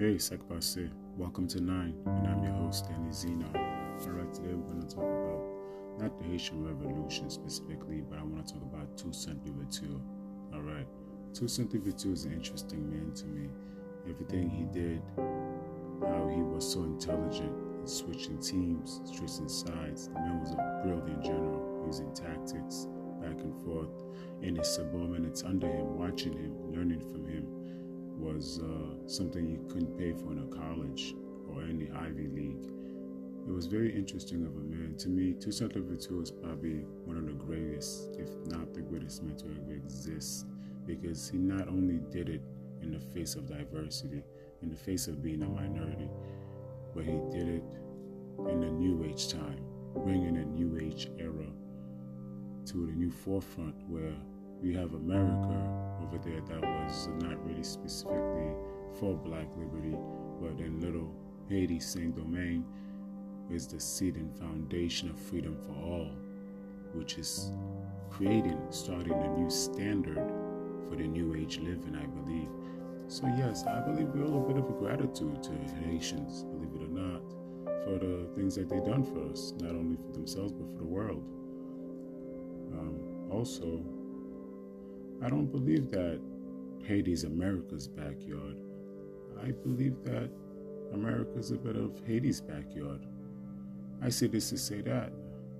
Hey, Sekbase. Welcome to Nine, and I'm your host, Danny Zeno. Alright, today we're going to talk about not the Haitian Revolution specifically, but I want to talk about Toussaint Louverture. Alright, Toussaint Louverture is an interesting man to me. Everything he did, how he was so intelligent in switching teams, switching sides. The man was a brilliant general, using tactics back and forth, and his subordinates under him, watching him, learning from him was uh, something you couldn't pay for in a college or any Ivy League. It was very interesting of a man. To me, Toussaint Louverture is probably one of the greatest, if not the greatest man to ever exist, because he not only did it in the face of diversity, in the face of being a minority, but he did it in the New Age time, bringing a New Age era to the new forefront where we have America over there that was not really specifically for black liberty, but in little Haiti, Saint Domingue is the seed and foundation of freedom for all, which is creating, starting a new standard for the new age living, I believe. So, yes, I believe we owe a bit of a gratitude to Haitians, believe it or not, for the things that they've done for us, not only for themselves, but for the world. Um, also, I don't believe that Haiti's America's backyard. I believe that America's a bit of Haiti's backyard. I say this to say that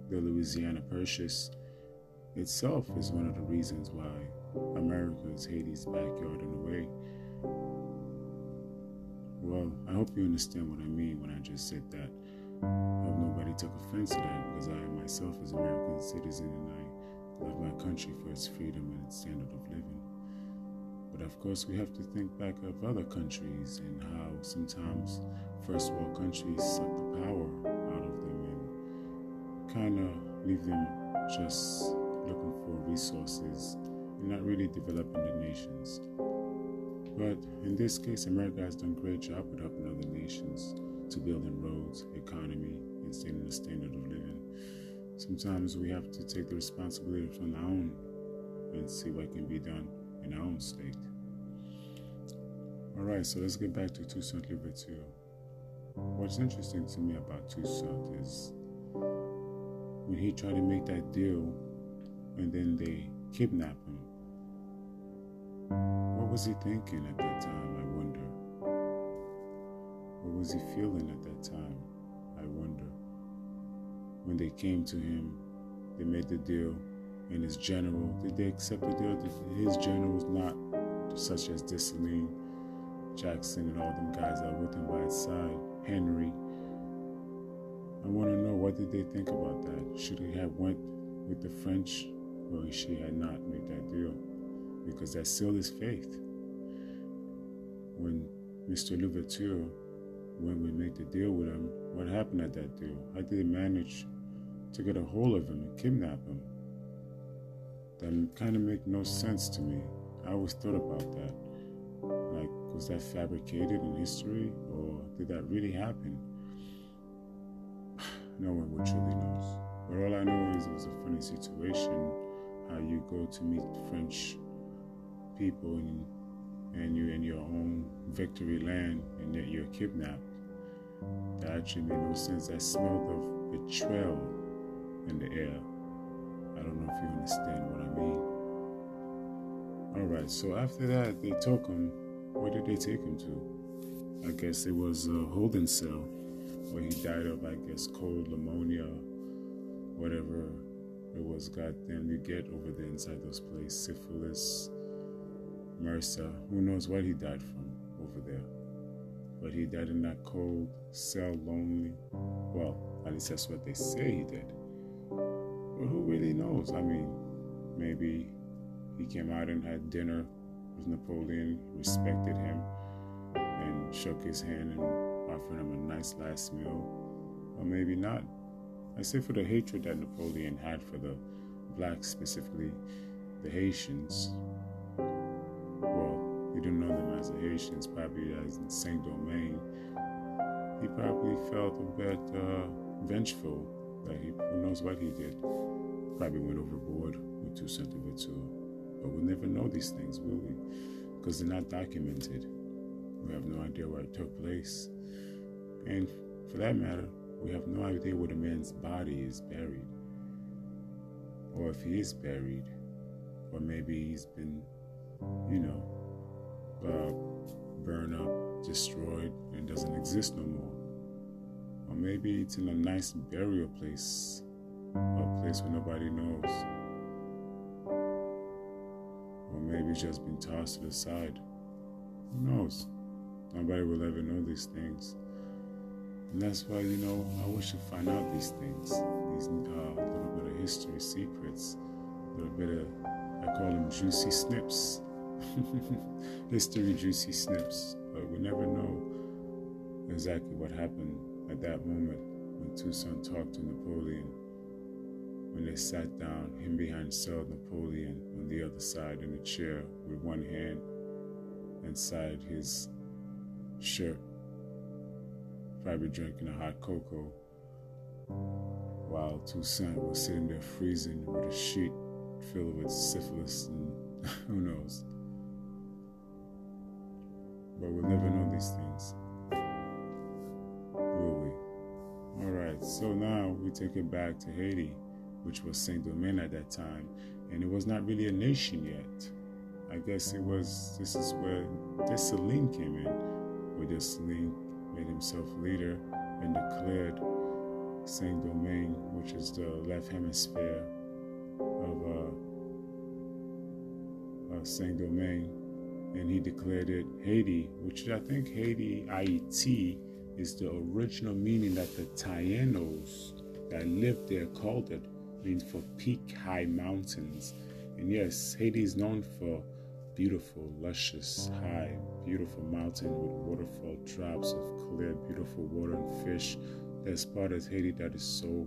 the Louisiana Purchase itself is one of the reasons why America is Haiti's backyard in a way. Well, I hope you understand what I mean when I just said that. I hope nobody took offense to that because I myself is an American citizen and I country for its freedom and its standard of living. But of course, we have to think back of other countries and how sometimes first world countries suck the power out of them and kind of leave them just looking for resources and not really developing the nations. But in this case, America has done a great job with helping other nations to building roads, economy, and setting the standard of living sometimes we have to take the responsibility from our own and see what can be done in our own state. All right, so let's get back to Toussaint Louverture. What's interesting to me about Toussaint is when he tried to make that deal and then they kidnap him. What was he thinking at that time? I wonder. What was he feeling at that time? When they came to him, they made the deal, and his general, did they accept the deal? His general was not such as Dessalines, Jackson, and all them guys that were with him by his side, Henry. I want to know what did they think about that? Should he have went with the French, or she had not made that deal? Because that sealed his faith. When Mr. Louverture, when we made the deal with him, what happened at that deal? How did they manage to get a hold of him and kidnap him? That kind of make no sense to me. I always thought about that. Like, was that fabricated in history or did that really happen? no one would truly knows. But all I know is it was a funny situation. How you go to meet French people and and you're in your own victory land and yet you're kidnapped. That actually made no sense. That smelled of betrayal in the air. I don't know if you understand what I mean. Alright, so after that, they took him. Where did they take him to? I guess it was a holding cell where he died of, I guess, cold pneumonia, whatever it was. Goddamn, you get over there inside those places syphilis, MRSA. Who knows what he died from over there? But he died in that cold cell, lonely. Well, at least that's what they say he did. But who really knows? I mean, maybe he came out and had dinner with Napoleon, respected him, and shook his hand and offered him a nice last meal. Or maybe not. I say for the hatred that Napoleon had for the blacks, specifically the Haitians. Well, he didn't know them as the Haitians, probably as in Saint Domingue. He probably felt a bit uh, vengeful that he who knows what he did. probably went overboard with cent of it. But we'll never know these things, will we? Because they're not documented. We have no idea where it took place. And for that matter, we have no idea where the man's body is buried. Or if he is buried. Or maybe he's been, you know, uh, burned up, destroyed, and doesn't exist no more. Or maybe it's in a nice burial place, a place where nobody knows. Or maybe it's just been tossed to the side. Who knows? Nobody will ever know these things. And that's why, you know, I wish to find out these things, these uh, little bit of history secrets, little bit of, I call them juicy snips. history juicy snips. But we never know exactly what happened at that moment when Toussaint talked to Napoleon. When they sat down, him behind cell, Napoleon on the other side in a chair with one hand inside his shirt probably drinking a hot cocoa while Toussaint was sitting there freezing with a sheet filled with syphilis and who knows. But we'll never so now we take it back to Haiti, which was Saint Domingue at that time, and it was not really a nation yet. I guess it was, this is where Dessalines came in, where Dessalines made himself leader and declared Saint Domingue, which is the left hemisphere of uh, Saint Domingue, and he declared it Haiti, which I think Haiti, Haiti, is the original meaning that the Tainos that lived there called it, means for peak high mountains. And yes, Haiti is known for beautiful, luscious, high, beautiful mountain with waterfall drops of clear, beautiful water and fish. There's part of Haiti that is so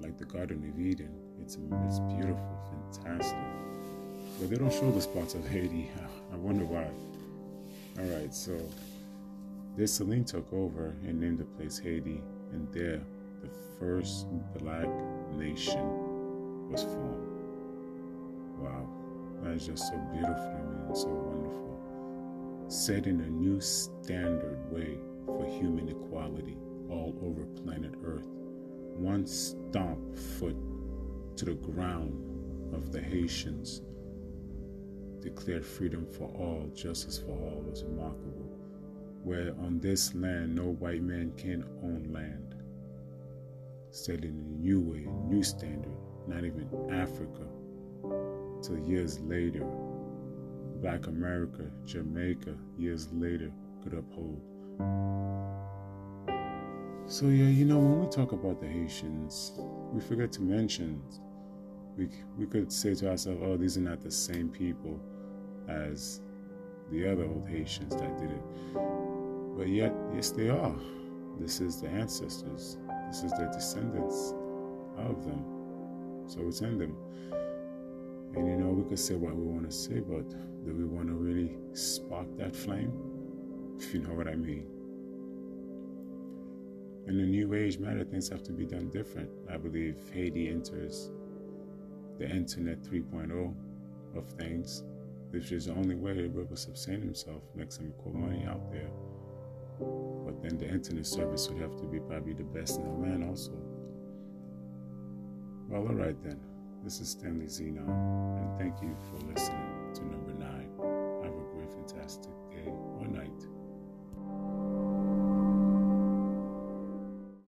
like the Garden of Eden. It's, it's beautiful, fantastic. But they don't show the spots of Haiti. I wonder why. All right, so Dessalines took over and named the place Haiti, and there the first black nation was formed. Wow. That is just so beautiful and so wonderful. Setting a new standard way for human equality all over planet Earth. One stomp foot to the ground of the Haitians declared freedom for all, justice for all was remarkable. Where on this land no white man can own land. Setting a new way, a new standard, not even Africa till years later, Black America, Jamaica, years later, could uphold. So, yeah, you know, when we talk about the Haitians, we forget to mention, we, we could say to ourselves, oh, these are not the same people as the other old Haitians that did it. But yet, yes, they are. This is the ancestors, this is the descendants of them. So it's in them. And you know, we could say what we want to say, but do we want to really spark that flame? If you know what I mean. In the new age matter, things have to be done different. I believe Haiti enters the internet 3.0 of things, which is the only way to be to sustain himself, make some cool money out there. But then the internet service would have to be probably the best in the land also. Well, all right then. This is Stanley Zeno, and thank you for